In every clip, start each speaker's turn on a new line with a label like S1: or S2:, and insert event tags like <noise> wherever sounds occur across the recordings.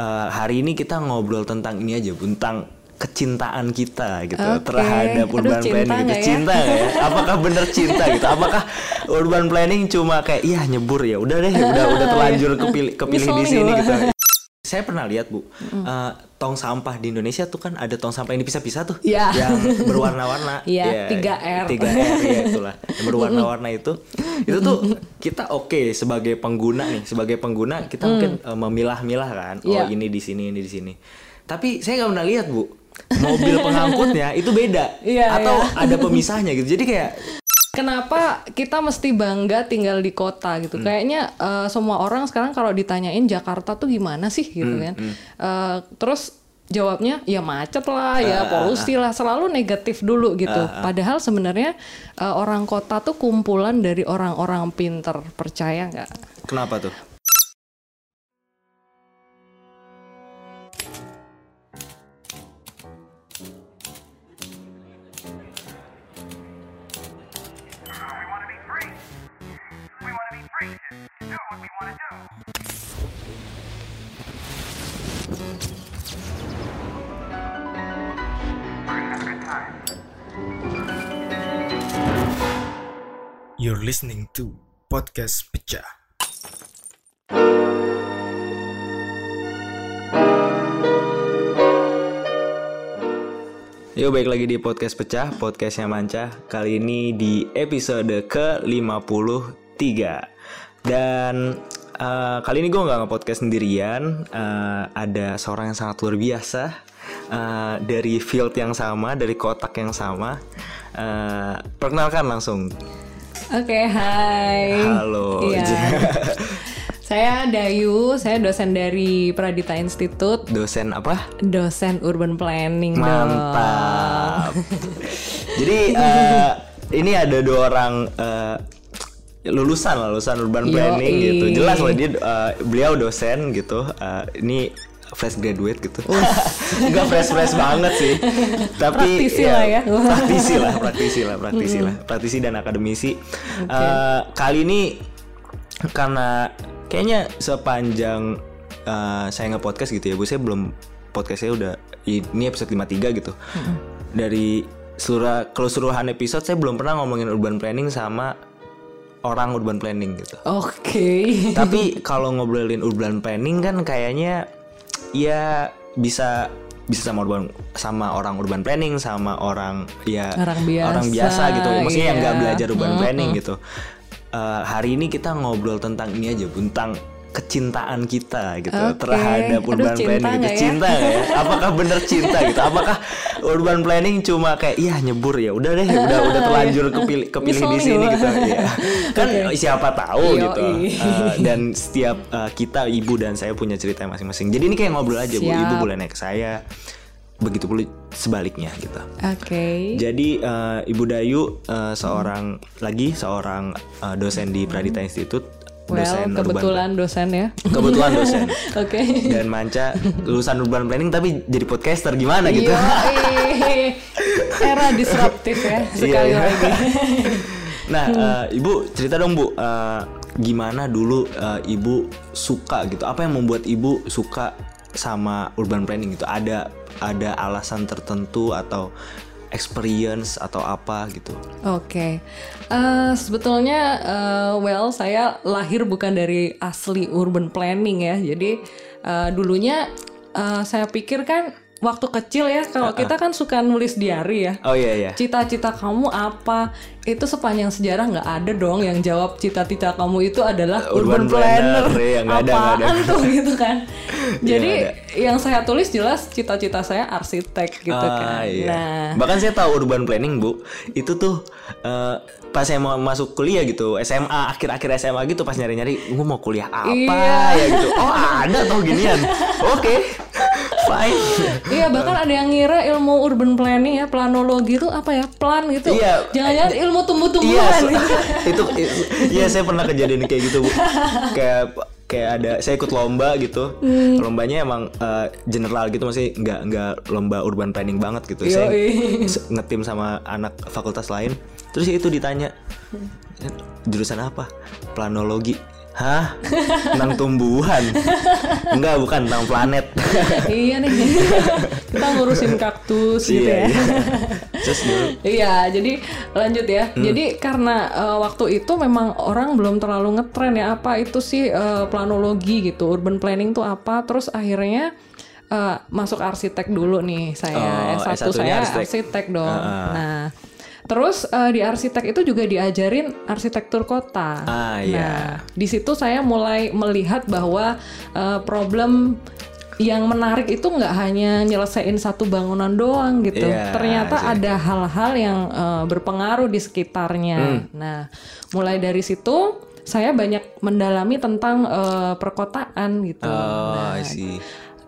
S1: eh, hari ini kita ngobrol tentang ini aja, tentang kecintaan kita gitu
S2: Oke.
S1: terhadap
S2: Aduh,
S1: urban
S2: cinta
S1: planning gitu.
S2: ya?
S1: Cinta ya? Apakah bener cinta gitu? Apakah urban planning cuma kayak iya nyebur ya, udah deh, udah udah <laughs> terlanjur kepilih kepilih di sini gitu. Saya pernah lihat bu, eh, tong sampah di Indonesia tuh kan ada tong sampah yang dipisah-pisah tuh,
S2: Iya.
S1: yang <laughs> berwarna-warna.
S2: Iya,
S1: Ya,
S2: 3R.
S1: 3R ya itulah, yang berwarna-warna itu, itu tuh kita oke sebagai pengguna nih, sebagai pengguna kita mungkin eh, memilah-milah kan, oh
S2: Iya.
S1: ini di sini, ini di sini. Tapi saya nggak pernah lihat bu, mobil pengangkutnya itu beda,
S2: Iya,
S1: atau
S2: iya.
S1: ada pemisahnya gitu. Jadi kayak
S2: Kenapa kita mesti bangga tinggal di kota gitu?
S1: Hmm.
S2: Kayaknya eh, semua orang sekarang kalau ditanyain Jakarta tuh gimana sih gitu
S1: Hmm,
S2: kan? Eh, terus jawabnya ya macet lah,
S1: Ah,
S2: ya polusi lah, selalu negatif dulu gitu. Padahal sebenarnya eh, orang kota tuh kumpulan dari orang-orang pinter, percaya nggak?
S1: kenapa tuh?
S3: You're listening to Podcast Pecah.
S1: Yuk baik lagi di podcast pecah, podcastnya Manca Kali ini di episode ke-53 Dan eh, kali ini gue nggak nge-podcast sendirian Eh, Ada seorang yang sangat luar biasa eh, Dari field yang sama, dari kotak yang sama Eh, Perkenalkan langsung
S2: Oke, hai.
S1: Halo
S2: Iya. <laughs> saya Dayu, saya dosen dari Pradita Institute,
S1: Dosen apa?
S2: dosen urban planning dong.
S1: Mantap. <laughs> Jadi eh, ini ada dua orang eh, lulusan lah, lulusan urban
S2: Yoi.
S1: planning gitu. Jelas lah dia eh, beliau dosen gitu. Eh, ini fresh graduate gitu. Enggak <laughs> fresh fresh banget sih. Tapi
S2: Praktisi lah ya.
S1: praktisi lah, <laughs> praktisi lah, praktisi lah, praktisi dan akademisi. Eh, kali ini karena kayaknya sepanjang eh, saya nge-podcast gitu ya, Bu, saya belum podcast saya udah ini episode 53 gitu. Dari seluruh keseluruhan episode saya belum pernah ngomongin urban planning sama orang urban planning gitu.
S2: Oke.
S1: Tapi kalau ngobrolin urban planning kan kayaknya ya bisa bisa sama urban sama orang urban planning sama orang ya
S2: Orang biasa,
S1: biasa gitu. Maksudnya yang nggak
S2: iya.
S1: belajar urban planning gitu. Eh, hari ini kita ngobrol tentang ini aja, Bu, tentang kecintaan kita gitu
S2: Oke.
S1: terhadap
S2: Aduh,
S1: urban
S2: cinta
S1: planning gitu.
S2: ya?
S1: Cinta ya? Apakah bener cinta gitu? Apakah urban planning cuma kayak iya nyebur ya udah deh udah udah <laughs> terlanjur kepilih kepilih di sini gitu ya. <laughs> Kan siapa tahu
S2: Yoi.
S1: gitu. Eh, dan setiap eh, kita ibu dan saya punya cerita masing-masing. Jadi ini kayak ngobrol aja bu,
S2: Siap.
S1: ibu boleh naik ke saya. Begitu pula sebaliknya gitu.
S2: Oke.
S1: Jadi eh, Ibu Dayu eh, seorang lagi seorang eh, dosen di Pradita Institute.
S2: Well,
S1: dosen urban-
S2: kebetulan dosen ya.
S1: kebetulan dosen. <laughs>
S2: Oke.
S1: Dan Manca lulusan urban planning tapi jadi podcaster gimana gitu. <laughs>
S2: Era disruptif ya sekali
S1: Iya, iya.
S2: lagi. <laughs>
S1: Nah, eh, Ibu cerita dong Bu, eh, gimana dulu eh, Ibu suka gitu? Apa yang membuat Ibu suka sama urban planning gitu? Ada ada alasan tertentu atau experience atau apa gitu?
S2: Oke, Eh, sebetulnya eh, well saya lahir bukan dari asli urban planning ya, jadi eh, dulunya eh, saya pikir kan waktu kecil ya kalau kita kan suka nulis diary ya.
S1: Oh iya iya.
S2: Cita-cita kamu apa? Itu sepanjang sejarah nggak ada dong yang jawab cita-cita kamu itu adalah
S1: Urban
S2: urban, planner.
S1: planner, nggak ada, nggak ada.
S2: Apaan tuh <laughs> gitu kan? Jadi
S1: nggak
S2: yang saya tulis jelas cita-cita saya arsitek gitu
S1: Ah,
S2: kan.
S1: iya.
S2: Nah,
S1: Bahkan saya tahu urban planning bu, itu tuh eh, pas saya mau masuk kuliah gitu, SMA akhir-akhir SMA gitu pas nyari-nyari, gue mau kuliah apa
S2: Iya.
S1: ya gitu. Oh ada tuh ginian. <laughs> Oke, fine. <laughs>
S2: Iya bahkan ada yang ngira ilmu urban planning ya planologi itu apa ya plan gitu.
S1: Iya.
S2: Jangan-jangan ilmu
S1: Iya,
S2: tumbuh-tumbuhan.
S1: se- itu, <laughs> itu- iya saya pernah kejadian kayak gitu bu. <laughs> Kayak kayak ada saya ikut lomba gitu.
S2: Hmm.
S1: Lombanya emang eh, general gitu masih nggak nggak lomba urban planning banget gitu. Saya
S2: Yoi.
S1: se- ngetim sama anak fakultas lain. Terus itu ditanya jurusan apa? Planologi. Hah? Tentang tumbuhan? Enggak, bukan tentang planet.
S2: iya nih. Kita ngurusin kaktus gitu
S1: Iya,
S2: ya.
S1: iya. Dulu.
S2: Iya, jadi lanjut ya.
S1: Hmm.
S2: Jadi karena eh, waktu itu memang orang belum terlalu ngetren ya apa itu sih eh, planologi gitu, urban planning tuh apa. Terus akhirnya eh, masuk arsitek dulu nih saya.
S1: Oh,
S2: S1
S1: S1-nya
S2: saya
S1: arsitek.
S2: arsitek, dong.
S1: Heeh.
S2: Nah, terus eh, di arsitek itu juga diajarin arsitektur kota.
S1: Ah,
S2: Nah,
S1: iya.
S2: di situ saya mulai melihat bahwa eh, problem yang menarik itu nggak hanya nyelesain satu bangunan doang gitu.
S1: Iya,
S2: Ternyata
S1: sih.
S2: ada hal-hal yang eh, berpengaruh di sekitarnya.
S1: Hmm.
S2: Nah, mulai dari situ saya banyak mendalami tentang eh, perkotaan gitu.
S1: Oh,
S2: Nah,
S1: I see.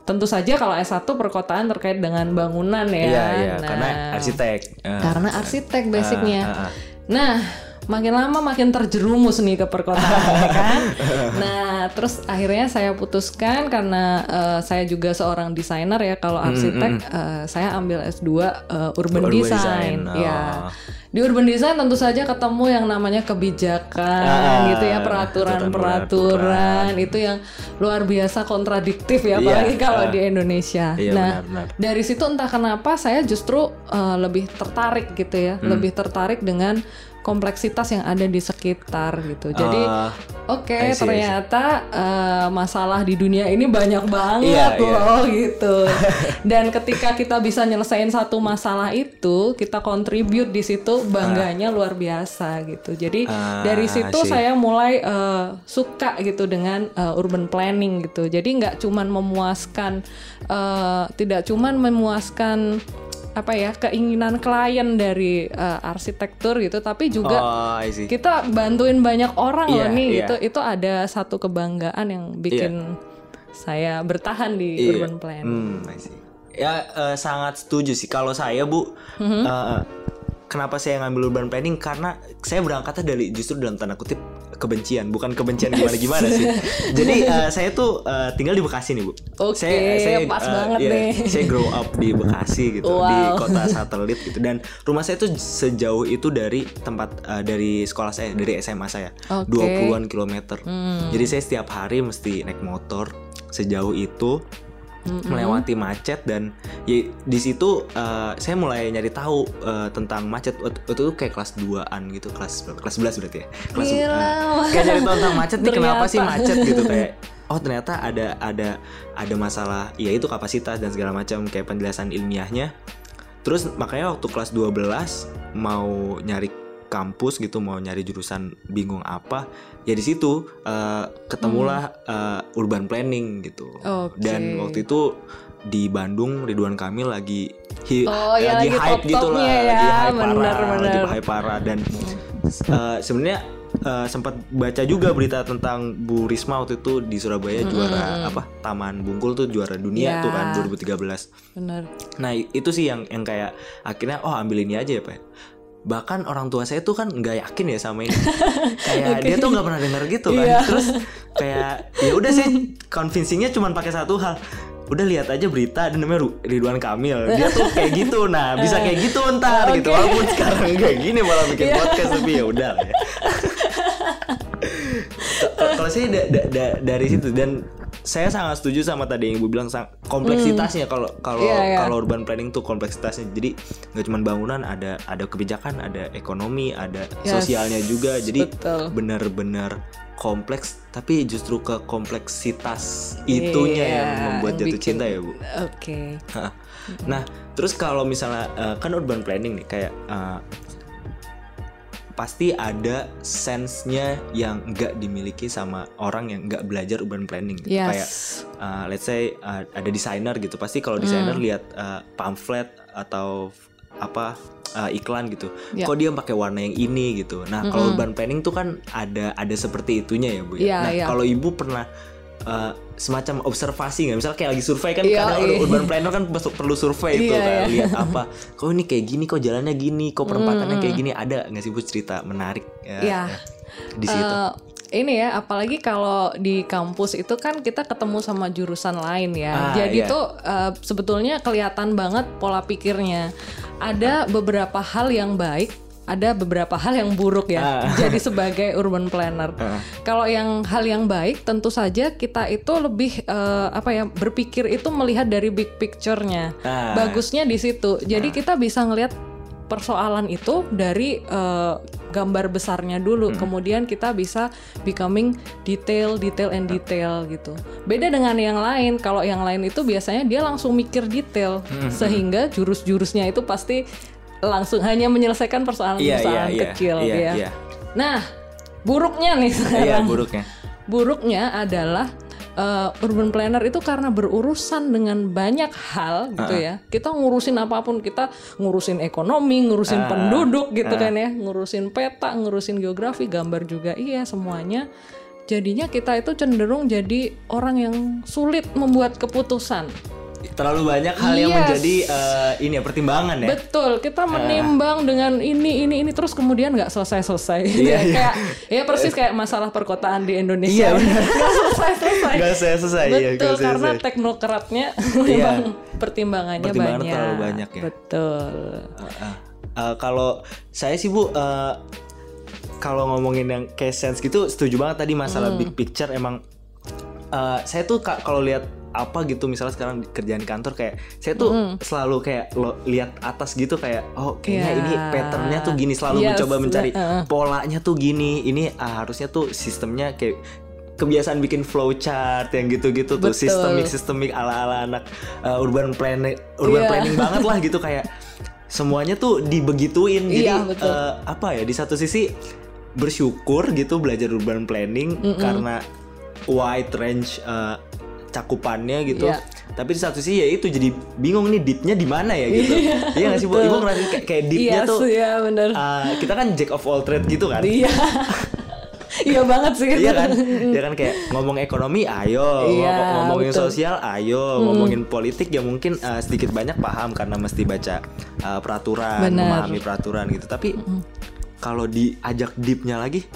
S2: Tentu saja kalau S1 perkotaan terkait dengan bangunan ya.
S1: Iya, iya,
S2: Nah,
S1: karena arsitek. Eh,
S2: karena arsitek basicnya.
S1: ah, ah.
S2: Nah, makin lama makin terjerumus nih ke perkotaan, ya kan? Nah, <laughs> terus akhirnya saya putuskan karena eh, saya juga seorang desainer ya. Kalau arsitek, eh, saya ambil S2 eh, urban,
S1: Urban
S2: design.
S1: design,
S2: Ya,
S1: oh.
S2: di urban design tentu saja ketemu yang namanya kebijakan,
S1: Ah,
S2: gitu ya, peraturan-peraturan itu yang luar biasa kontradiktif ya,
S1: Iya,
S2: apalagi kalau
S1: ah.
S2: di Indonesia.
S1: Iya,
S2: nah,
S1: benar-benar.
S2: dari situ entah kenapa saya justru uh, lebih tertarik gitu ya,
S1: Hmm.
S2: lebih tertarik dengan kompleksitas yang ada di sekitar gitu. Jadi
S1: Ah,
S2: oke
S1: see, see.
S2: ternyata uh, masalah di dunia ini banyak banget
S1: Iya, iya.
S2: loh gitu. <laughs> Dan ketika kita bisa nyelesain satu masalah itu, kita kontribut di situ bangganya luar biasa gitu. Jadi
S1: Ah,
S2: dari situ saya mulai uh, suka gitu dengan uh, urban planning gitu. Jadi nggak cuman memuaskan, uh, tidak cuman memuaskan apa ya keinginan klien dari uh, arsitektur gitu, tapi juga
S1: Oh,
S2: kita bantuin banyak orang loh
S1: Iya,
S2: nih
S1: iya.
S2: itu itu ada satu kebanggaan yang bikin saya bertahan di
S1: Iya.
S2: urban plan.
S1: Hmm, I see. Ya eh, sangat setuju sih kalau saya bu.
S2: Mm-hmm.
S1: eh, kenapa saya ngambil urban planning karena saya berangkatnya dari justru dalam tanda kutip kebencian, bukan kebencian gimana gimana sih. <laughs> Jadi eh, saya tuh eh, tinggal di Bekasi nih bu.
S2: Oke, pas banget
S1: iya,
S2: nih.
S1: Saya grow up di Bekasi gitu, di
S2: Wow.
S1: kota <laughs> satelit gitu dan rumah saya tuh sejauh itu dari tempat eh, dari sekolah saya, dari SMA saya.
S2: Hmm.
S1: 20-an kilometer. Jadi saya setiap hari mesti naik motor sejauh itu melewati macet dan ya di situ eh, saya mulai nyari tahu eh, tentang macet. Itu kayak kelas 2-an gitu kelas kelas 11 berarti ya? Kelas
S2: Gila.
S1: eh, kayak nyari tahu tentang macet nih <laughs> kenapa sih macet gitu kayak <laughs> oh ternyata ada ada ada masalah ya itu kapasitas dan segala macam kayak penjelasan ilmiahnya. Terus makanya waktu kelas 12 mau nyari kampus gitu mau nyari jurusan bingung apa ya di situ eh, ketemulah eh, urban planning gitu
S2: Oke.
S1: dan waktu itu di Bandung Ridwan Kamil lagi hi-
S2: Oh, iya, lagi
S1: hype gitu lah
S2: ya,
S1: lagi hype
S2: bener,
S1: parah lagi
S2: bener.
S1: hype parah dan eh, sebenarnya eh, sempat baca juga berita tentang Bu Risma waktu itu di Surabaya juara apa Taman Bungkul tuh juara dunia
S2: Ya.
S1: tuh kan 2013
S2: Bener.
S1: Nah itu sih yang yang kayak akhirnya oh ambil ini aja ya pak. Bahkan orang tua saya tuh kan nggak yakin ya sama ini. <laughs> kayak dia tuh nggak pernah denger gitu kan.
S2: Iya.
S1: Terus kayak ya udah sih <laughs> convincingnya cuma pakai satu hal. Udah lihat aja berita ada namanya Ridwan Kamil. Dia tuh kayak gitu. Nah bisa <laughs> kayak gitu ntar gitu.
S2: Oke.
S1: Walaupun sekarang kayak gini malah bikin
S2: Iya.
S1: podcast tapi ya udah ya. Kalau saya da- da- da- dari situ. Dan saya sangat setuju sama tadi yang ibu bilang kompleksitasnya. Kalau kalau
S2: Iya, iya.
S1: kalau urban planning tuh kompleksitasnya. Jadi nggak cuma bangunan ada ada kebijakan ada ekonomi ada
S2: Yes,
S1: sosialnya juga. Jadi benar-benar kompleks. Tapi justru ke kompleksitas itunya
S2: Iya,
S1: yang membuat jatuh
S2: bikin-
S1: cinta ya bu.
S2: Oke.
S1: Hah. <laughs> Nah, terus kalau misalnya eh, kan urban planning nih kayak eh, pasti ada sense-nya yang nggak dimiliki sama orang yang nggak belajar urban planning gitu.
S2: Yes.
S1: Kayak eh, let's say eh, ada desainer gitu. Pasti kalau desainer
S2: Hmm.
S1: lihat eh, pamflet atau apa eh, iklan gitu.
S2: Ya.
S1: Kok dia pakai warna yang ini gitu. Nah, kalau urban planning tuh kan ada ada seperti itunya ya, Bu ya.
S2: Iya,
S1: nah,
S2: iya.
S1: kalau Ibu pernah eh, semacam observasi nggak? Misalnya kayak lagi survei kan
S2: Iya,
S1: kadang
S2: iya.
S1: urban planner kan perlu survei itu
S2: Iya,
S1: kan
S2: iya.
S1: lihat apa kok ini kayak gini kok jalannya gini kok perempatannya
S2: Hmm,
S1: kayak gini ada nggak sih bu cerita menarik ya,
S2: Iya.
S1: ya, di situ
S2: Eh, ini ya, apalagi kalau di kampus itu kan kita ketemu sama jurusan lain ya.
S1: Ah,
S2: Jadi
S1: iya.
S2: tuh eh, sebetulnya kelihatan banget pola pikirnya. Ada beberapa hal yang baik ada beberapa hal yang buruk ya
S1: Ah. <laughs>
S2: jadi sebagai urban planner. Kalau yang hal yang baik tentu saja kita itu lebih eh, apa ya berpikir itu melihat dari big picture-nya.
S1: Ah.
S2: Bagusnya di situ. Jadi kita bisa ngelihat persoalan itu dari eh, gambar besarnya dulu. Kemudian kita bisa becoming detail, detail and detail gitu. Beda dengan yang lain. Kalau yang lain itu biasanya dia langsung mikir detail sehingga jurus-jurusnya itu pasti langsung hanya menyelesaikan persoalan-persoalan
S1: iya, iya.
S2: kecil
S1: Iya,
S2: ya.
S1: iya.
S2: Nah, buruknya nih
S1: Iya
S2: sekarang.
S1: buruknya.
S2: Buruknya adalah uh, urban planner itu karena berurusan dengan banyak hal gitu ya. Kita ngurusin apa pun, kita ngurusin ekonomi, ngurusin penduduk gitu kan ya, ngurusin peta, ngurusin geografi, gambar juga iya semuanya. Jadinya kita itu cenderung jadi orang yang sulit membuat keputusan.
S1: Terlalu banyak hal yang
S2: Yes.
S1: menjadi eh, ini ya pertimbangan ya.
S2: Betul, kita menimbang dengan ini ini ini terus kemudian nggak selesai-selesai.
S1: Iya, <laughs> iya.
S2: kayak ya persis kayak masalah perkotaan di Indonesia.
S1: Iya, benar. <laughs>
S2: Selesai-selesai. <laughs>
S1: Nggak selesai, iya,
S2: Betul,
S1: nggak
S2: karena
S1: selesai.
S2: teknokratnya
S1: Iya.
S2: memang pertimbangannya
S1: Pertimbangan
S2: banyak.
S1: terlalu banyak ya.
S2: Betul.
S1: Ah, ah, kalau saya sih bu, eh, kalau ngomongin yang case sense gitu, setuju banget tadi masalah big picture. Emang eh, saya tuh ka- kalau lihat apa gitu, misalnya sekarang kerjaan kantor kayak saya tuh selalu kayak lo lihat atas gitu kayak oh kayaknya
S2: Ya.
S1: ini patternnya tuh gini, selalu
S2: Yes,
S1: mencoba mencari
S2: uh-uh.
S1: polanya tuh gini. Ini ah, harusnya tuh sistemnya kayak kebiasaan bikin flowchart yang gitu-gitu tuh sistemik sistemik ala-ala anak uh, urban planning urban
S2: Iya.
S1: planning banget lah gitu kayak semuanya tuh dibegituin jadi
S2: Iya, betul.
S1: eh, apa ya di satu sisi bersyukur gitu belajar urban planning karena wide range eh, cakupannya gitu
S2: Iya.
S1: tapi di satu sisi ya itu jadi bingung nih deepnya di mana ya gitu iya <laughs> nggak sih bu ibu ngerasain kayak, kayak deepnya
S2: Iya,
S1: tuh
S2: iya benar.
S1: eh, kita kan jack of all trade gitu kan
S2: Iya. <laughs> Iya banget sih.
S1: Iya kan, ya kan kayak ngomong ekonomi, ayo
S2: Iya,
S1: ngomong ngomongin
S2: betul.
S1: sosial, ayo ngomongin politik ya mungkin uh, sedikit banyak paham karena mesti baca uh, peraturan,
S2: Benar.
S1: memahami peraturan gitu. Tapi kalau diajak deepnya lagi,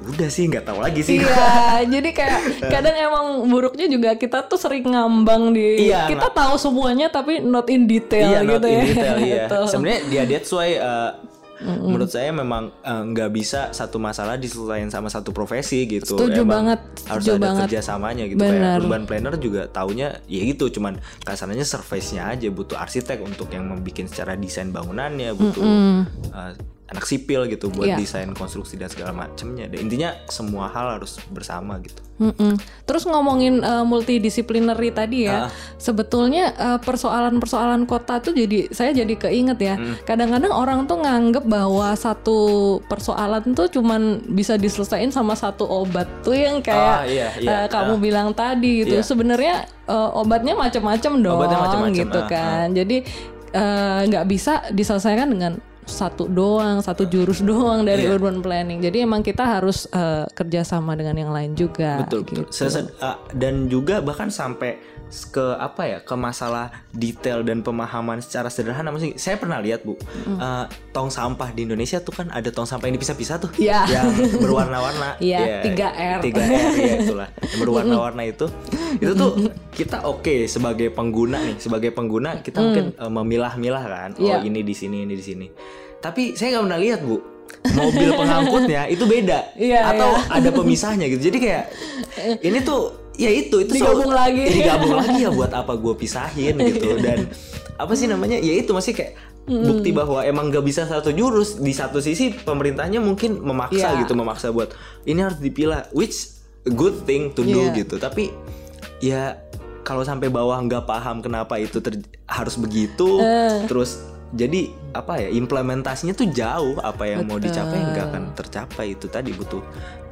S1: udah sih nggak tahu lagi sih.
S2: Iya, <laughs> jadi kayak kadang emang buruknya juga kita tuh sering ngambang di
S1: Iya,
S2: kita tahu semuanya tapi not in detail
S1: iya, not
S2: gitu
S1: in
S2: ya.
S1: detail iya. <laughs> Sebenarnya dia that's why uh, menurut saya memang uh, nggak bisa satu masalah diselesaikan sama satu profesi gitu.
S2: Setuju
S1: Emang
S2: banget,
S1: Harus
S2: setuju
S1: ada kerjasamanya
S2: banget.
S1: gitu.
S2: Benar.
S1: Kayak urban planner juga taunya ya gitu, cuman kasarnya surface-nya aja butuh arsitek untuk yang membuat secara desain bangunannya, butuh uh, anak sipil gitu buat
S2: Iya.
S1: desain konstruksi dan segala macamnya. Dan intinya semua hal harus bersama gitu.
S2: Mm-mm. Terus ngomongin uh, multidisciplinary tadi ya, sebetulnya uh, persoalan-persoalan kota tuh jadi saya jadi keinget ya.
S1: Mm.
S2: Kadang-kadang orang tuh nganggep bahwa satu persoalan tuh cuman bisa diselesaikan sama satu obat tuh yang kayak
S1: Ah, iya, iya.
S2: uh, kamu
S1: Ah.
S2: bilang tadi gitu.
S1: Iya.
S2: Sebenarnya uh, obatnya macam-macam dong,
S1: Obatnya macam-macam,
S2: gitu
S1: ah,
S2: kan. Jadi uh, nggak bisa diselesaikan dengan satu doang, satu jurus <laughs> doang dari
S1: Iya.
S2: urban planning. Jadi emang kita harus uh, kerjasama dengan yang lain juga.
S1: betul betul
S2: gitu.
S1: Sese- uh, dan juga bahkan sampai ke apa ya ke masalah detail dan pemahaman secara sederhana. Maksudnya saya pernah lihat bu uh, tong sampah di Indonesia tuh kan ada tong sampah yang dipisah-pisah tuh.
S2: Iya.
S1: yang berwarna-warna. Ya,
S2: 3R.
S1: 3R ya itulah. Yang berwarna-warna itu. Itu tuh kita oke sebagai pengguna nih sebagai pengguna kita mungkin uh, memilah-milah kan. Oh
S2: Iya.
S1: ini di sini ini di sini. Tapi saya nggak pernah lihat bu. Mobil pengangkutnya itu beda.
S2: Iya,
S1: atau
S2: iya.
S1: ada pemisahnya gitu. Jadi kayak <laughs> ini tuh ya itu itu
S2: Digabung
S1: selalu-
S2: lagi.
S1: ya digabung lagi ya <laughs> buat apa gue pisahin gitu dan apa sih namanya ya itu masih kayak bukti bahwa emang gak bisa satu jurus di satu sisi pemerintahnya mungkin memaksa
S2: Iya.
S1: gitu memaksa buat ini harus dipilah which a good thing to do
S2: Iya.
S1: gitu tapi ya kalau sampai bawah nggak paham kenapa itu ter- harus begitu
S2: Eh.
S1: terus jadi apa ya implementasinya tuh jauh apa yang mau
S2: Betul.
S1: dicapai nggak akan tercapai itu tadi butuh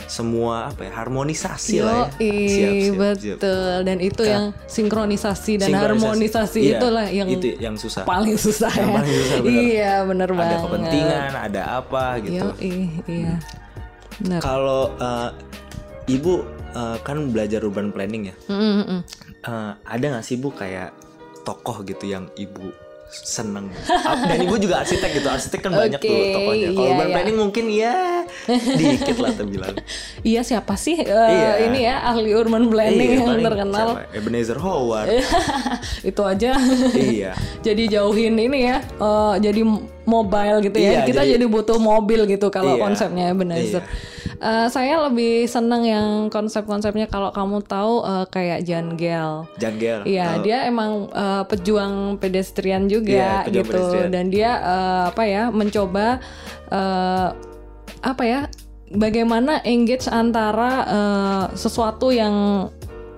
S1: semua apa ya harmonisasi lah ya Siap, siap, siap.
S2: betul. Dan itu
S1: Nah,
S2: yang sinkronisasi dan
S1: Sinkronisasi.
S2: harmonisasi
S1: Iya,
S2: itulah yang
S1: itu yang susah
S2: paling susah
S1: Yang
S2: ya.
S1: paling susah, bener.
S2: iya, bener
S1: ada
S2: banget.
S1: kepentingan ada apa gitu
S2: Yoi, iya. Bener.
S1: kalau eh, ibu eh, kan belajar urban planning ya
S2: Mm, mm.
S1: Eh, ada nggak sih bu kayak tokoh gitu yang ibu seneng dan ibu juga arsitek gitu arsitek kan banyak tuh
S2: Oke,
S1: tokohnya kalau
S2: iya,
S1: urban
S2: iya.
S1: planning mungkin ya Dikit lah terbilang. <laughs>
S2: Iya siapa sih eh,
S1: Iya.
S2: ini ya ahli urban planning
S1: Iya,
S2: yang terkenal
S1: siapa? Ebenezer Howard. <laughs>
S2: itu aja
S1: iya. <laughs>
S2: jadi jauhin ini ya eh, jadi mobile gitu ya
S1: Iya,
S2: kita
S1: jadi-
S2: jadi, butuh mobil gitu kalau
S1: Iya,
S2: konsepnya Ebenezer
S1: iya.
S2: Eh, saya lebih seneng yang konsep-konsepnya kalau kamu tahu eh, kayak Jan Gel.
S1: Jangel.
S2: Iya,
S1: Oh,
S2: dia emang uh, pejuang pedestrian
S1: Iya,
S2: juga
S1: pejuang
S2: gitu,
S1: pedestrian.
S2: dan dia uh, apa ya mencoba uh, apa ya bagaimana engage antara uh, sesuatu yang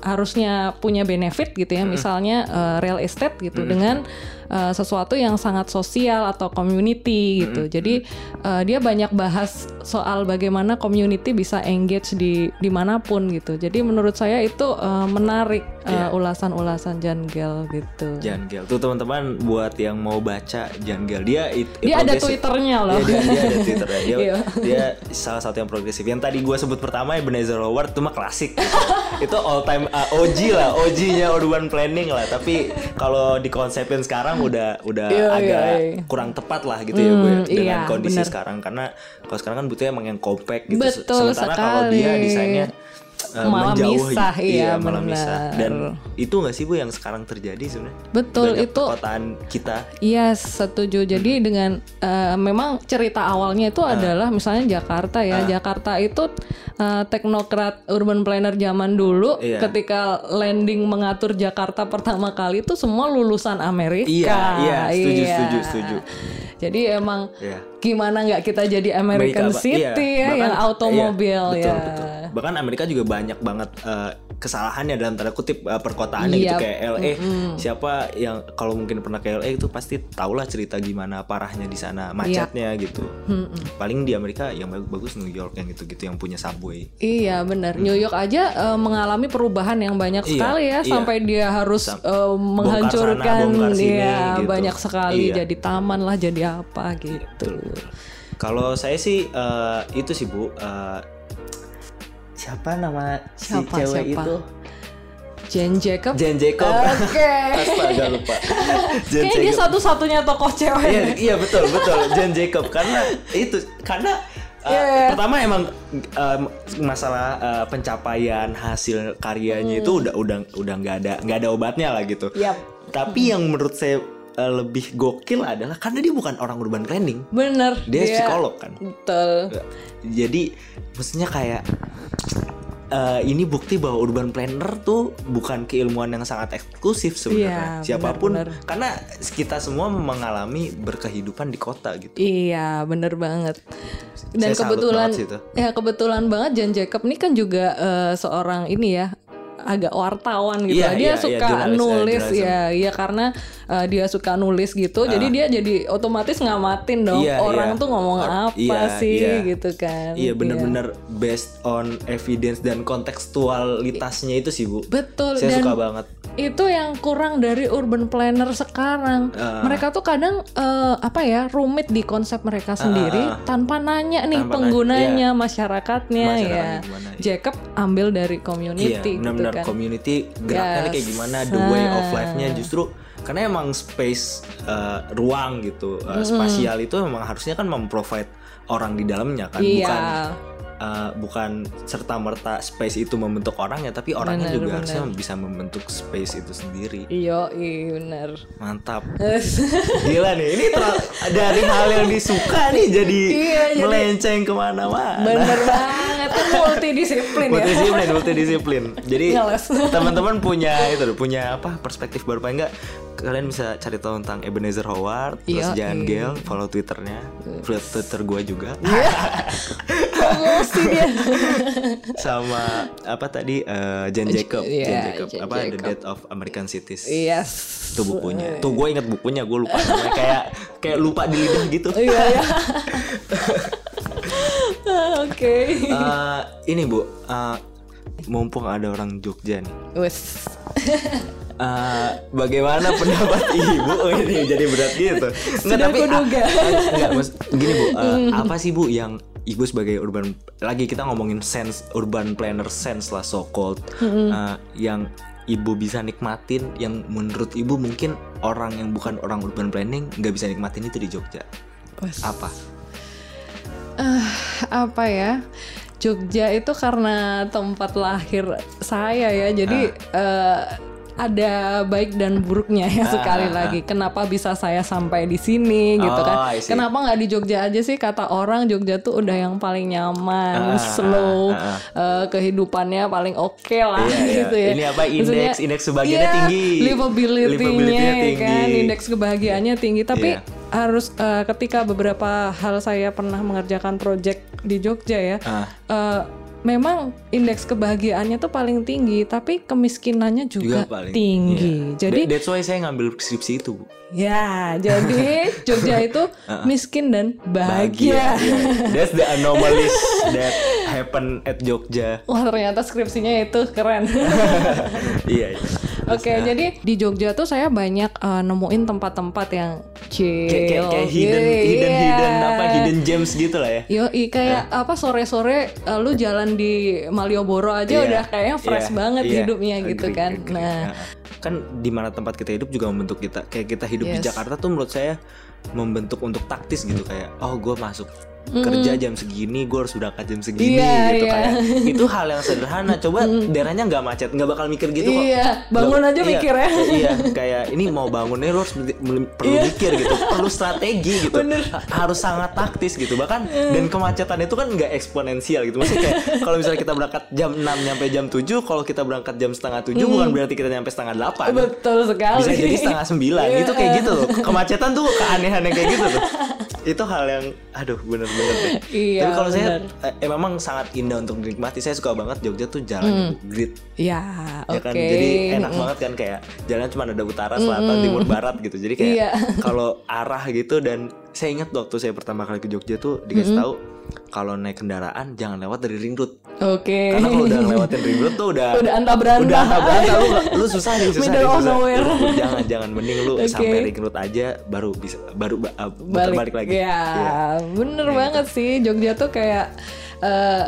S2: harusnya punya benefit gitu ya, misalnya uh, real estate gitu dengan uh, sesuatu yang sangat sosial atau community gitu. Jadi uh, dia banyak bahas soal bagaimana community bisa engage di di mana pun gitu. Jadi menurut saya itu uh, menarik uh,
S1: Iya.
S2: ulasan-ulasan Jan Gel gitu.
S1: Jangel. Tuh teman-teman buat yang mau baca Jangel, dia it,
S2: Dia ada. Twitternya loh.
S1: Iya, dia, dia ada Twitternya. Dia, <laughs>
S2: Iya.
S1: dia salah satu yang progresif. Yang tadi gue sebut pertama Ebenezer Howard itu mah klasik. <laughs> itu all time uh, OG lah, OG-nya urban planning lah. Tapi kalau dikonsepin sekarang udah udah
S2: Iya,
S1: agak
S2: iya, iya.
S1: kurang tepat lah gitu ya gue
S2: Hmm,
S1: dengan
S2: iya,
S1: kondisi
S2: bener.
S1: sekarang karena kalau sekarang kan butuhnya emang yang compact gitu.
S2: Betul
S1: Sementara kalau dia desainnya uh,
S2: Malah
S1: menjauh
S2: misah, iya,
S1: malah
S2: benar.
S1: misah. Dan itu nggak sih Bu yang sekarang terjadi sebenarnya?
S2: Betul,
S1: Banyak
S2: itu-
S1: perkotaan kita
S2: Iya setuju. Jadi dengan eh, memang cerita awalnya itu
S1: Ah.
S2: adalah misalnya Jakarta ya. Jakarta itu eh, teknokrat urban planner zaman dulu
S1: Iya.
S2: ketika landing mengatur Jakarta pertama kali itu semua lulusan Amerika.
S1: Iya, iya, setuju,
S2: Iya.
S1: setuju, setuju.
S2: Jadi emang
S1: Iya.
S2: Gimana nggak kita jadi American
S1: Amerika.
S2: City
S1: Iya,
S2: ya
S1: bahkan-
S2: yang automobil
S1: iya,
S2: ya.
S1: betul, betul. Bahkan Amerika juga banyak banget eh, kesalahannya dalam tanda kutip eh, perkotaannya gitu
S2: Iya.
S1: kayak LA. Siapa yang kalau mungkin pernah ke LA itu pasti tahulah cerita gimana parahnya di sana macetnya gitu. Paling di Amerika yang bagus, New York yang gitu-gitu yang punya subway.
S2: Iya benar. New York aja eh, mengalami perubahan yang banyak
S1: Iya,
S2: sekali ya
S1: iya.
S2: sampai dia harus
S1: Sam-
S2: eh, menghancurkan
S1: bongkar sini,
S2: ya
S1: gitu.
S2: banyak sekali
S1: Iya.
S2: jadi taman lah jadi apa gitu.
S1: Kalau saya sih eh, itu sih Bu eh, siapa nama
S2: Siapa,
S1: si cewek
S2: siapa?
S1: itu?
S2: Jane Jacob.
S1: Jen Jacob.
S2: Oke. <laughs>
S1: Astaga lupa. <laughs> Jen
S2: Kayaknya dia
S1: Jacob.
S2: satu-satunya tokoh cewek.
S1: Iya, iya betul betul Jen Jacob karena itu karena uh,
S2: Iya, iya.
S1: pertama emang um, masalah uh, pencapaian hasil karyanya itu udah udah udah nggak ada nggak ada obatnya lah gitu.
S2: Yap.
S1: Tapi yang menurut saya uh, lebih gokil adalah karena dia bukan orang urban planning,
S2: Bener.
S1: dia psikolog kan.
S2: Betul.
S1: Jadi maksudnya kayak eh, ini bukti bahwa urban planner tuh bukan keilmuan yang sangat eksklusif sebenarnya.
S2: Iya,
S1: Siapa pun
S2: benar-benar.
S1: karena kita semua mengalami berkehidupan di kota gitu.
S2: Iya, bener banget. Dan
S1: Saya
S2: kebetulan, ya kebetulan banget Jan Jacob ini kan juga eh, seorang ini ya agak wartawan gitu.
S1: Iya,
S2: dia
S1: iya, iya,
S2: suka
S1: jurnalis,
S2: nulis
S1: eh,
S2: ya, iya karena eh, dia suka nulis gitu. Jadi dia jadi otomatis ngamatin dong
S1: Iya,
S2: orang
S1: iya.
S2: tuh ngomong
S1: Or-
S2: apa
S1: iya,
S2: sih
S1: iya.
S2: gitu kan.
S1: Iya bener-bener based on evidence dan kontekstualitasnya itu sih bu.
S2: Betul
S1: Saya
S2: dan
S1: suka banget.
S2: Itu yang kurang dari urban planner sekarang.
S1: Ah.
S2: mereka tuh kadang eh, apa ya rumit di konsep mereka sendiri tanpa nanya nih
S1: Ah, Tanpa nanya,
S2: penggunanya, masyarakatnya ya.
S1: Masyarakatnya gimana, iya.
S2: Jacob ambil dari
S1: Iya
S2: community
S1: benar-benar
S2: gitu kan.
S1: community geraknya
S2: Yes.
S1: kayak gimana, the way of
S2: Ah.
S1: life-nya justru karena emang space uh, ruang gitu, uh, spasial itu memang harusnya kan memprovide orang di dalamnya kan,
S2: Iya.
S1: bukan uh, bukan serta merta space itu membentuk orangnya, tapi orangnya
S2: Benar,
S1: juga
S2: benar.
S1: harusnya bisa membentuk space itu sendiri.
S2: Iya, iya benar.
S1: Mantap. <laughs> Gila nih, ini dari hal yang disuka nih jadi,
S2: Iya, jadi-
S1: melenceng ke mana-mana.
S2: Bener <laughs> banget kan multidisiplin ya.
S1: multidisiplin multidisiplin jadi teman-teman punya itu punya apa perspektif baru paling enggak kalian bisa cari tahu tentang Ebenezer Howard terus
S2: Iya,
S1: jangan
S2: iya.
S1: gel follow twitternya follow twitter gue juga <laughs>
S2: Promosi dia.
S1: sama apa tadi eh, Jen Jacob
S2: Iya,
S1: Jen Jacob apa The
S2: Jacob.
S1: Death of American Cities
S2: Yes.
S1: itu bukunya tuh gue inget bukunya gue lupa kayak kayak lupa di lidah gitu
S2: Iya, iya. <laughs> Oke.
S1: Eh, ini bu eh, mumpung ada orang Jogja nih
S2: Wes. <laughs>
S1: Eh, bagaimana pendapat <laughs> ibu? Oh, ini jadi berat gitu.
S2: Sudah kuduga.
S1: ah, enggak mas gini bu eh, apa sih bu yang ibu sebagai urban lagi kita ngomongin sense urban planner sense lah so called eh, yang ibu bisa nikmatin yang menurut ibu mungkin orang yang bukan orang urban planning nggak bisa nikmatin itu di Jogja.
S2: Wes.
S1: apa?
S2: Apa ya? Jogja itu karena tempat lahir saya ya jadi eh, ada baik dan buruknya ya sekali lagi kenapa bisa saya sampai di sini gitu
S1: Oh,
S2: kan
S1: I see.
S2: kenapa nggak di Jogja aja sih kata orang Jogja tuh udah yang paling nyaman
S1: Ah,
S2: slow
S1: ah, ah.
S2: eh, kehidupannya paling oke lah
S1: Iya, iya.
S2: gitu ya
S1: Ini apa,
S2: Maksudnya,
S1: indeks- indeks kebahagiaannya
S2: iya,
S1: tinggi.
S2: livability-nya ya
S1: tinggi.
S2: kan indeks kebahagiaannya tinggi tapi
S1: Iya.
S2: harus eh, ketika beberapa hal saya pernah mengerjakan project di Jogja ya
S1: Ah.
S2: eh, memang indeks kebahagiaannya tuh paling tinggi tapi kemiskinannya juga,
S1: Juga paling
S2: tinggi
S1: iya.
S2: jadi
S1: That- that's why saya ngambil skripsi itu
S2: ya jadi <laughs> Jogja itu miskin dan bahagia,
S1: iya. <laughs> That's the anomalies that happen at Jogja.
S2: wah ternyata skripsinya itu keren <laughs>
S1: iya. iya.
S2: Oke, jadi di Jogja tuh saya banyak eh, nemuin tempat-tempat yang chill,
S1: Kayak kayak, kayak hidden
S2: Iya.
S1: hidden hidden apa hidden gems gitu lah ya.
S2: Yo, kayak apa sore-sore eh, lu jalan di Malioboro aja
S1: Iya,
S2: udah kayaknya fresh
S1: iya,
S2: banget
S1: iya.
S2: hidupnya gitu
S1: Agree,
S2: kan.
S1: agree.
S2: Nah,
S1: kan di mana tempat kita hidup juga membentuk kita. Kayak kita hidup di
S2: Yes.
S1: Jakarta tuh menurut saya membentuk untuk taktis gitu kayak oh gue masuk kerja jam segini gue harus berangkat jam segini
S2: Iya,
S1: gitu
S2: iya.
S1: kayak itu hal yang sederhana. Coba daerahnya nggak macet nggak bakal mikir gitu kok.
S2: Iya, bangun aja
S1: iya,
S2: mikir ya.
S1: iya kayak ini mau bangunnya lo harus perlu mikir gitu perlu strategi gitu. Ha- harus sangat taktis gitu. Bahkan dan kemacetan itu kan nggak eksponensial gitu. Maksudnya kayak <laughs> kalau misalnya kita berangkat jam 6 nyampe jam 7 kalau kita berangkat jam setengah 7 bukan berarti kita nyampe setengah 8
S2: betul sekali.
S1: bisa jadi setengah sembilan.
S2: Iya.
S1: itu kayak gitu loh. <laughs> Kemacetan tuh keanehan yang kayak gitu tuh. Itu hal yang aduh deh
S2: Iya,
S1: tapi kalau saya
S2: bener.
S1: eh, eh, memang sangat indah untuk dinikmati saya suka banget Jogja tuh jalan grid.
S2: Ya,
S1: ya
S2: oke.
S1: kan jadi enak banget kan kayak jalan cuma ada utara selatan timur barat gitu. Jadi kayak
S2: Iya. <laughs>
S1: kalau arah gitu dan saya ingat waktu saya pertama kali ke Jogja tuh dikasih tahu kalau naik kendaraan jangan lewat dari ring road
S2: Oke.
S1: karena kalau udah lewatin ring road tuh udah
S2: Udah antah berantah.
S1: udah antah berantah lu, lu susah nih susah
S2: Middle of nowhere.
S1: Jangan jangan mending lu
S2: Oke.
S1: sampai ring road aja baru bisa baru ba- uh,
S2: balik,
S1: balik lagi
S2: Ya,
S1: Iya.
S2: bener banget sih Jogja tuh kayak eh,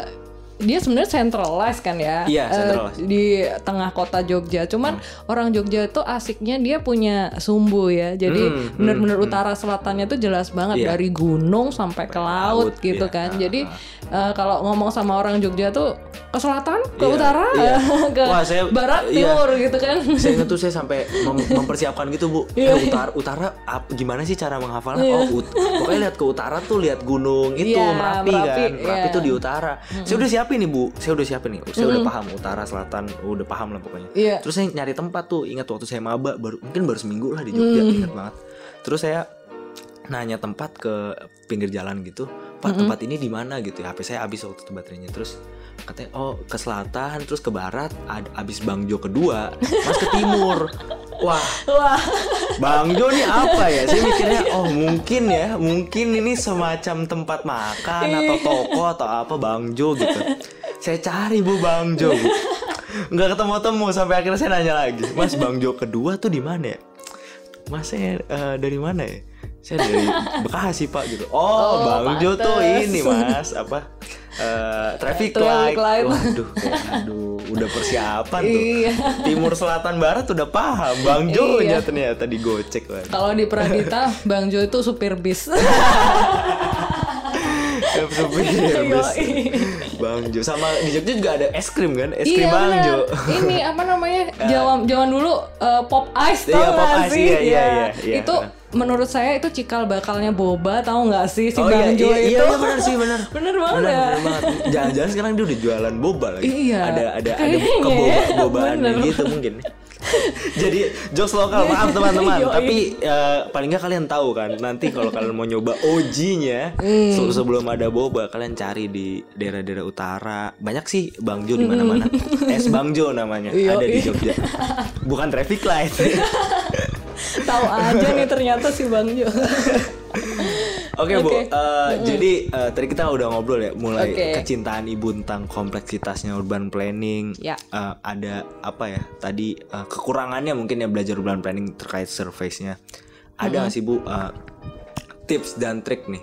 S2: dia sebenarnya centralized kan ya
S1: Iya,
S2: Eh,
S1: centralized.
S2: di tengah kota Jogja. Cuman orang Jogja itu asiknya dia punya sumbu ya. Jadi
S1: Hmm,
S2: bener-bener utara selatannya tuh jelas banget
S1: Iya.
S2: dari gunung sampai ke laut,
S1: laut,
S2: gitu
S1: iya.
S2: kan. Jadi eh, kalau ngomong sama orang Jogja tuh ke selatan, ke
S1: Iya,
S2: utara,
S1: iya. <laughs>
S2: ke
S1: Wah, saya-
S2: barat,
S1: iya.
S2: timur gitu kan.
S1: saya ingat tuh saya sampai mem- <laughs> mempersiapkan gitu bu
S2: Iya.
S1: Eh, utara utara ap- gimana sih cara menghafalnya oh ut- pokoknya lihat ke utara tuh lihat gunung itu
S2: Iya,
S1: merapi,
S2: Merapi,
S1: kan merapi
S2: iya.
S1: tuh di utara saya udah siapin nih bu. Saya udah siapin nih. Saya udah paham utara selatan udah paham lah pokoknya.
S2: Iya.
S1: terus saya nyari tempat tuh. Ingat waktu saya maba baru mungkin baru seminggu lah di Jogja
S2: Mm.
S1: ingat banget. Terus saya nanya tempat ke pinggir jalan gitu. Pak tempat ini di mana? Gitu ya. HP saya habis waktu itu baterainya. Terus katanya oh ke selatan terus ke barat ad, abis Bangjo kedua mas ke timur <laughs> wah.
S2: Wah,
S1: Bangjo nih apa ya? Saya mikirnya oh mungkin ya mungkin ini semacam tempat makan atau toko atau apa Bangjo gitu. Saya cari bu Bangjo bu. Nggak ketemu temu sampai akhirnya saya nanya lagi mas Bangjo kedua tuh di mana ya? Mas saya eh, dari mana ya saya dari Bekasi pak gitu
S2: Oh,
S1: oh, tuh
S2: pantes.
S1: ini mas apa eh, traffic, light.
S2: light.
S1: waduh kayak aduh udah persiapan tuh
S2: Iya.
S1: timur selatan barat udah paham Bangjo
S2: Iya.
S1: nya ternyata digocek
S2: kalau di Pradita, Bang Jo itu supir bis. <laughs>
S1: supir bis Bangjo sama di Jogja juga ada es krim kan es krim
S2: iya
S1: Bangjo
S2: benar. Ini apa namanya? <laughs> Jaman zaman dulu eh, pop ice tau
S1: Iya,
S2: nggak
S1: pop ice,
S2: sih?
S1: iya, iya,
S2: Ya.
S1: iya, iya.
S2: Itu menurut saya itu cikal bakalnya boba tahu nggak sih si
S1: Oh
S2: Bang
S1: iya,
S2: Jo
S1: iya,
S2: itu?
S1: iya, iya benar sih benar. <laughs>
S2: Bener banget.
S1: Benar, benar banget. Jangan-jangan sekarang dia udah jualan boba lagi.
S2: Iya.
S1: Ada ada ada
S2: Kayaknya
S1: keboba
S2: ya,
S1: bobaan <laughs>
S2: bener.
S1: gitu mungkin. <laughs> Jadi jokes lokal maaf teman-teman. <laughs> Tapi eh, paling nggak kalian tahu kan nanti kalau kalian mau nyoba OG-nya
S2: Hmm.
S1: se- sebelum ada boba kalian cari di daerah-daerah utara. Banyak sih Bangjo di mana-mana. Es Bangjo namanya <laughs>
S2: Yoi.
S1: ada di Jogja. Bukan traffic light.
S2: tahu aja nih ternyata si Bang
S1: Oke bu,
S2: Oke.
S1: Eh, jadi eh, tadi kita udah ngobrol ya mulai
S2: Oke.
S1: kecintaan ibu tentang kompleksitasnya urban planning.
S2: Ya.
S1: Eh, ada apa ya? Tadi eh, kekurangannya mungkin ya belajar urban planning terkait surface-nya. Ada nggak sih bu eh, tips dan trik nih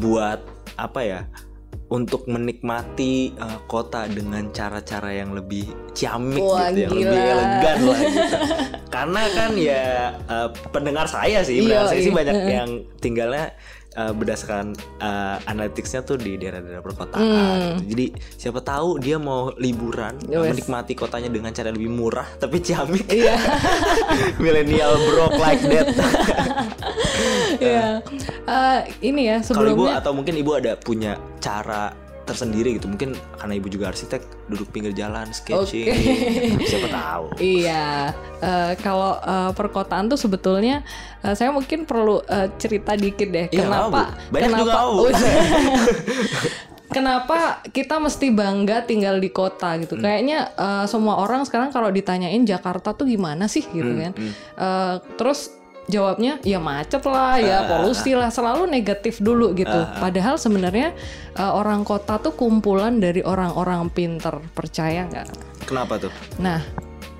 S1: buat apa ya? Untuk menikmati eh, kota dengan cara-cara yang lebih ciamik
S2: Wah,
S1: gitu, yang
S2: gila.
S1: lebih elegan lah gitu. <laughs> Karena kan ya eh, pendengar saya sih, pendengar
S2: Iya,
S1: saya sih
S2: iya.
S1: banyak yang tinggalnya eh, berdasarkan eh, analitiknya tuh di daerah-daerah perkotaan.
S2: Hmm.
S1: gitu. Jadi siapa tahu dia mau liburan
S2: Wes.
S1: menikmati kotanya dengan cara lebih murah tapi ciamik.
S2: Iya. <laughs>
S1: Millennial broke like that.
S2: Iya. <laughs> Eh, ini ya
S1: Kalau ibu
S2: sebelumnya
S1: atau mungkin ibu ada punya cara tersendiri gitu. Mungkin karena ibu juga arsitek, duduk pinggir jalan, sketching. <laughs> Siapa tahu.
S2: Iya, eh, kalau eh, perkotaan tuh sebetulnya eh, saya mungkin perlu eh, cerita dikit deh.
S1: Iya,
S2: kenapa?
S1: mau. Banyak
S2: kenapa?
S1: juga.
S2: Oh, <laughs> kenapa kita mesti bangga tinggal di kota
S1: Hmm.
S2: gitu? Kayaknya eh, semua orang sekarang kalau ditanyain Jakarta tuh gimana sih gitu
S1: Hmm,
S2: kan? Eh, terus jawabnya ya macet lah,
S1: Ah,
S2: ya polusi lah, selalu negatif dulu gitu. Padahal sebenarnya eh, orang kota tuh kumpulan dari orang-orang pinter, percaya nggak?
S1: Kenapa tuh?
S2: Nah,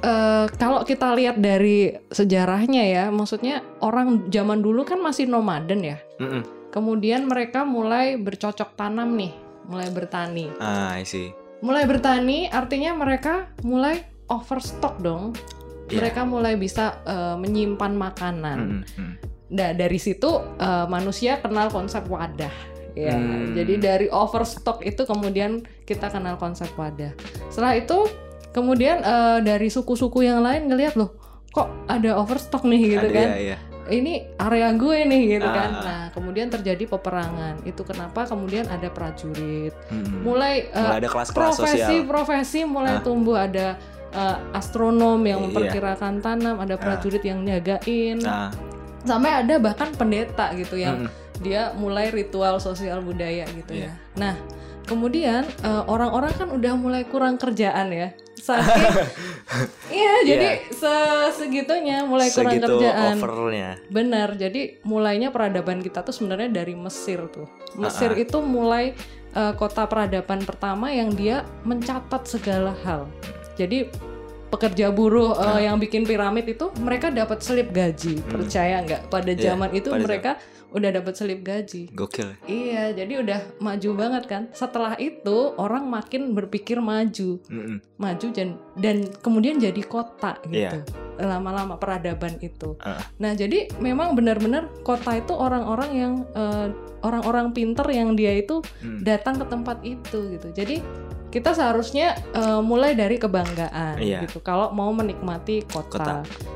S2: eh, kalau kita lihat dari sejarahnya ya, maksudnya orang zaman dulu kan masih nomaden ya.
S1: Mm-mm.
S2: Kemudian mereka mulai bercocok tanam nih, mulai bertani.
S1: Ah, I see.
S2: Mulai bertani artinya mereka mulai overstock dong.
S1: Iya.
S2: Mereka mulai bisa eh, menyimpan makanan.
S1: Mm.
S2: Nah, dari situ eh, manusia kenal konsep wadah. Ya,
S1: Hmm.
S2: jadi dari overstock itu kemudian kita kenal konsep wadah. Setelah itu kemudian eh, dari suku-suku yang lain ngelihat loh, kok ada overstock nih gitu
S1: Ada,
S2: kan.
S1: Iya.
S2: Ini area gue nih gitu kan.
S1: Ah.
S2: Nah, kemudian terjadi peperangan. Itu kenapa kemudian ada prajurit.
S1: Mm-mm.
S2: Mulai,
S1: Hmm. Mulai ada kelas-kelas sosial.
S2: profesi-profesi mulai
S1: Ah.
S2: tumbuh ada eh, astronom yang
S1: Iya.
S2: memperkirakan tanam, ada prajurit yang nyagain
S1: Nah,
S2: sampai ada bahkan pendeta gitu yang
S1: Mm-mm.
S2: dia mulai ritual sosial budaya gitu
S1: Iya.
S2: ya. Nah, kemudian eh, orang-orang kan udah mulai kurang kerjaan ya. Saking <laughs> Iya, jadi se- segitunya mulai kurang
S1: segitu
S2: kerjaan.
S1: overnya.
S2: Benar. Jadi mulainya peradaban kita tuh sebenarnya dari Mesir tuh. Mesir
S1: Ah, ah.
S2: itu mulai eh, kota peradaban pertama yang dia mencatat segala hal. Jadi pekerja buruh eh,
S1: Ah.
S2: yang bikin piramid itu mereka dapat selip gaji. Percaya nggak? Pada
S1: Hmm. Iya,
S2: zaman itu
S1: pada
S2: mereka udah dapat selip gaji.
S1: Gokil.
S2: Iya, jadi udah maju banget kan. Setelah itu orang makin berpikir maju,
S1: Mm-mm.
S2: maju dan dan kemudian jadi kota gitu. Lama-lama peradaban itu.
S1: Ah.
S2: Nah, jadi memang benar-benar kota itu orang-orang yang eh, orang-orang pinter yang dia itu
S1: Hmm.
S2: datang ke tempat itu gitu. Jadi kita seharusnya eh, mulai dari kebanggaan
S1: Iya.
S2: gitu. Kalau mau menikmati kota.
S1: Kota.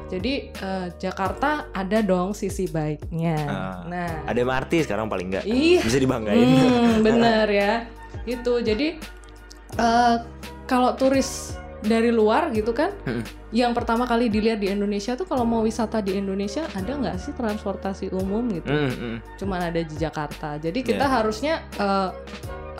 S2: Jadi eh, Jakarta ada dong sisi baiknya.
S1: Ah.
S2: Nah,
S1: Ada MRT sekarang paling enggak.
S2: Ih,
S1: Bisa dibanggain.
S2: Hmm, <laughs> bener ya. Itu jadi eh, kalau turis dari luar gitu kan,
S1: Mm-mm.
S2: yang pertama kali dilihat di Indonesia tuh kalau mau wisata di Indonesia ada nggak sih transportasi umum gitu?
S1: Mm-mm.
S2: Cuman ada di Jakarta. Jadi kita
S1: Iya.
S2: harusnya eh,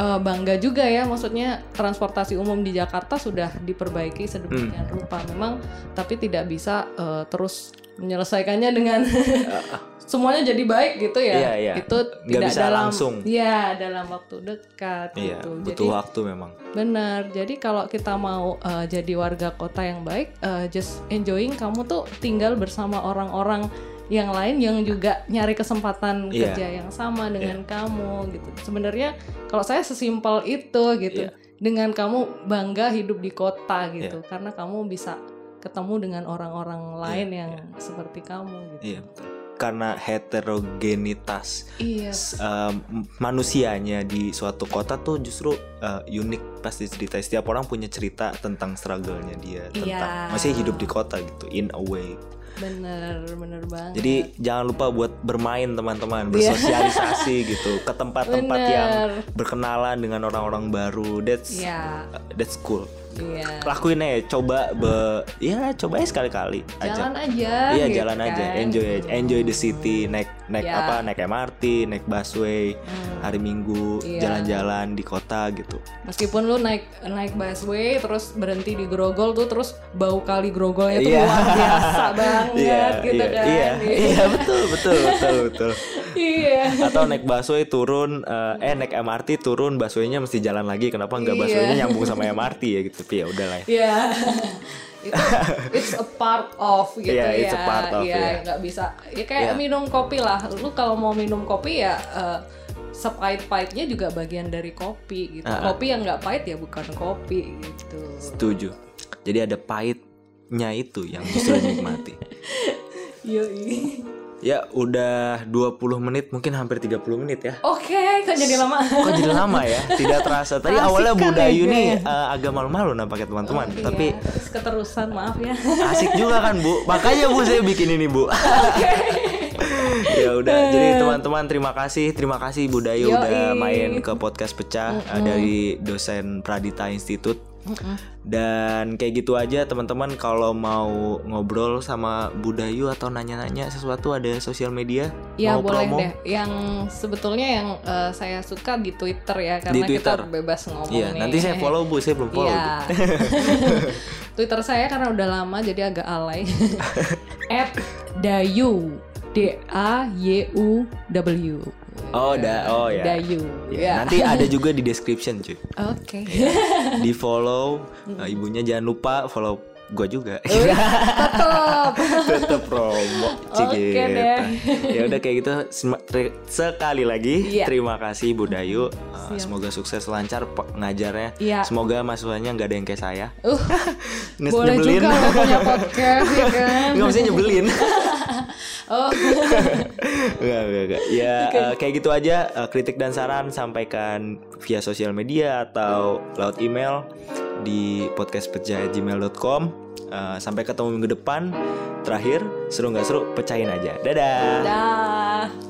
S2: eh, bangga juga ya, maksudnya transportasi umum di Jakarta sudah diperbaiki sedemikian rupa. Memang tapi tidak bisa eh, terus menyelesaikannya dengan <laughs> semuanya jadi baik gitu ya.
S1: Iya, iya.
S2: Itu
S1: Nggak
S2: tidak
S1: bisa
S2: dalam
S1: langsung.
S2: Iya, dalam waktu dekat
S1: Iya,
S2: gitu.
S1: butuh
S2: Jadi
S1: waktu memang.
S2: benar. Jadi kalau kita mau uh, jadi warga kota yang baik, uh, just enjoying kamu tuh tinggal bersama orang-orang yang lain yang juga nyari kesempatan
S1: Iya.
S2: kerja yang sama dengan kamu gitu. Sebenarnya kalau saya sesimpel itu gitu.
S1: Iya.
S2: Dengan kamu bangga hidup di kota gitu karena kamu bisa ketemu dengan orang-orang lain yang seperti kamu gitu.
S1: Iya, betul. Karena heterogenitas
S2: Iya.
S1: s- um, manusianya di suatu kota tuh justru uh, unik pasti cerita setiap orang punya cerita tentang struggle-nya dia tentang
S2: Iya.
S1: masih hidup di kota gitu in a way
S2: Bener, bener banget.
S1: jadi jangan lupa buat bermain teman-teman.
S2: Iya.
S1: bersosialisasi gitu ke tempat-tempat yang berkenalan dengan orang-orang baru. That's
S2: Iya,
S1: that's cool
S2: iya.
S1: lakuin aja coba be ya coba aja sekali-kali aja
S2: Jalan aja.
S1: Iya
S2: gitu
S1: jalan aja,
S2: kan.
S1: enjoy aja. enjoy the city, naik naik
S2: Ya.
S1: apa, naik MRT, naik busway,
S2: Hmm.
S1: hari Minggu
S2: Iya.
S1: jalan-jalan di kota gitu.
S2: Meskipun lu naik naik busway terus berhenti di Grogol tuh terus bau kali Grogolnya tuh
S1: Iya.
S2: luar biasa <laughs> banget gitu
S1: iya,
S2: kan.
S1: iya, iya betul betul betul betul.
S2: Iya.
S1: Atau naik busway turun, eh, eh naik MRT turun, busway-nya mesti jalan lagi. Kenapa nggak
S2: Iya.
S1: busway-nya nyambung sama MRT ya gitu? Tapi ya udah lah. Ya.
S2: Iya. <laughs> itu it's a part of gitu
S1: Iya,
S2: ya.
S1: it's a part of,
S2: Iya,
S1: iya.
S2: nggak bisa. Ya kayak
S1: Iya.
S2: minum kopi lah. Lu kalau mau minum kopi ya eh, sepahit-pahitnya juga bagian dari kopi gitu.
S1: Ah, ah.
S2: Kopi yang nggak pahit ya bukan kopi gitu.
S1: Setuju. Jadi ada pahitnya itu yang justru <laughs> dinikmati.
S2: Yoi.
S1: Ya udah 20 menit mungkin hampir 30 menit ya.
S2: Oke, kok jadi lama?
S1: Kok jadi lama ya? <laughs> Tidak terasa. Tadi
S2: Asik
S1: awalnya Budayu
S2: ya,
S1: nih eh, agak malu-malu nampaknya teman-teman.
S2: Iya,
S1: Tapi
S2: terus keterusan maaf ya.
S1: asik juga kan Bu. Makanya Bu saya bikin ini Bu. <laughs> ya udah. Jadi teman-teman terima kasih, terima kasih Budayu
S2: Yoi.
S1: udah main ke podcast pecah eh, dari dosen Pradita Institute. Dan kayak gitu aja teman-teman kalau mau ngobrol sama Budayu atau nanya-nanya sesuatu ada sosial media
S2: Ya
S1: mau
S2: boleh
S1: promo?
S2: deh. Yang sebetulnya yang eh, saya suka di Twitter ya karena
S1: Di
S2: kita
S1: Twitter.
S2: bebas ngomong
S1: Iya,
S2: nih.
S1: nanti saya follow Bu, saya belum follow.
S2: Iya.
S1: Bu. <laughs>
S2: Twitter saya karena udah lama jadi agak alay. <laughs> At Dayu D A Y U W.
S1: Oh, da oh ya.
S2: Dayu.
S1: Ya,
S2: Ya.
S1: Nanti ada <laughs> juga di description cuy.
S2: Oke.
S1: Di follow uh, ibunya jangan lupa follow gue juga.
S2: Tetap. <laughs>
S1: Tetep promo.
S2: Oke
S1: Cik,
S2: deh.
S1: Ya udah kayak gitu sekali lagi
S2: Iya.
S1: terima kasih Budayu. Uh, semoga sukses lancar ngajarnya.
S2: Iya.
S1: Semoga mahasiswanya nggak ada yang kayak saya.
S2: Uh, <laughs> boleh
S1: nyebelin.
S2: juga punya podcast ya kan.
S1: Nggak mesti nyebelin.
S2: Oh. <laughs>
S1: Enggak, enggak, enggak. Ya eh, kayak gitu aja eh, kritik dan saran sampaikan via sosial media atau lewat email di podcastpecah@gmail.com. Eh, sampai ketemu minggu depan. Terakhir, seru nggak seru, pecahin aja. Dadah.
S2: Dah.